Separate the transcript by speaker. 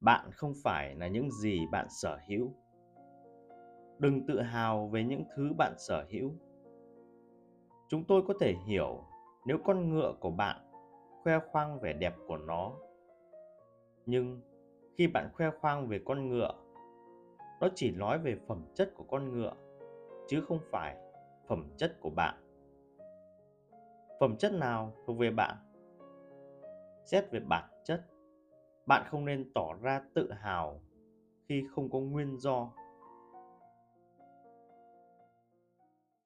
Speaker 1: bạn không phải là những gì bạn sở hữu. Đừng tự hào về những thứ bạn sở hữu. Chúng tôi có thể hiểu nếu con ngựa của bạn khoe khoang vẻ đẹp của nó. Nhưng khi bạn khoe khoang về con ngựa, nó chỉ nói về phẩm chất của con ngựa, chứ không phải phẩm chất của bạn. Phẩm chất nào thuộc về bạn? Xét về bản chất bạn không nên tỏ ra tự hào khi không có nguyên do.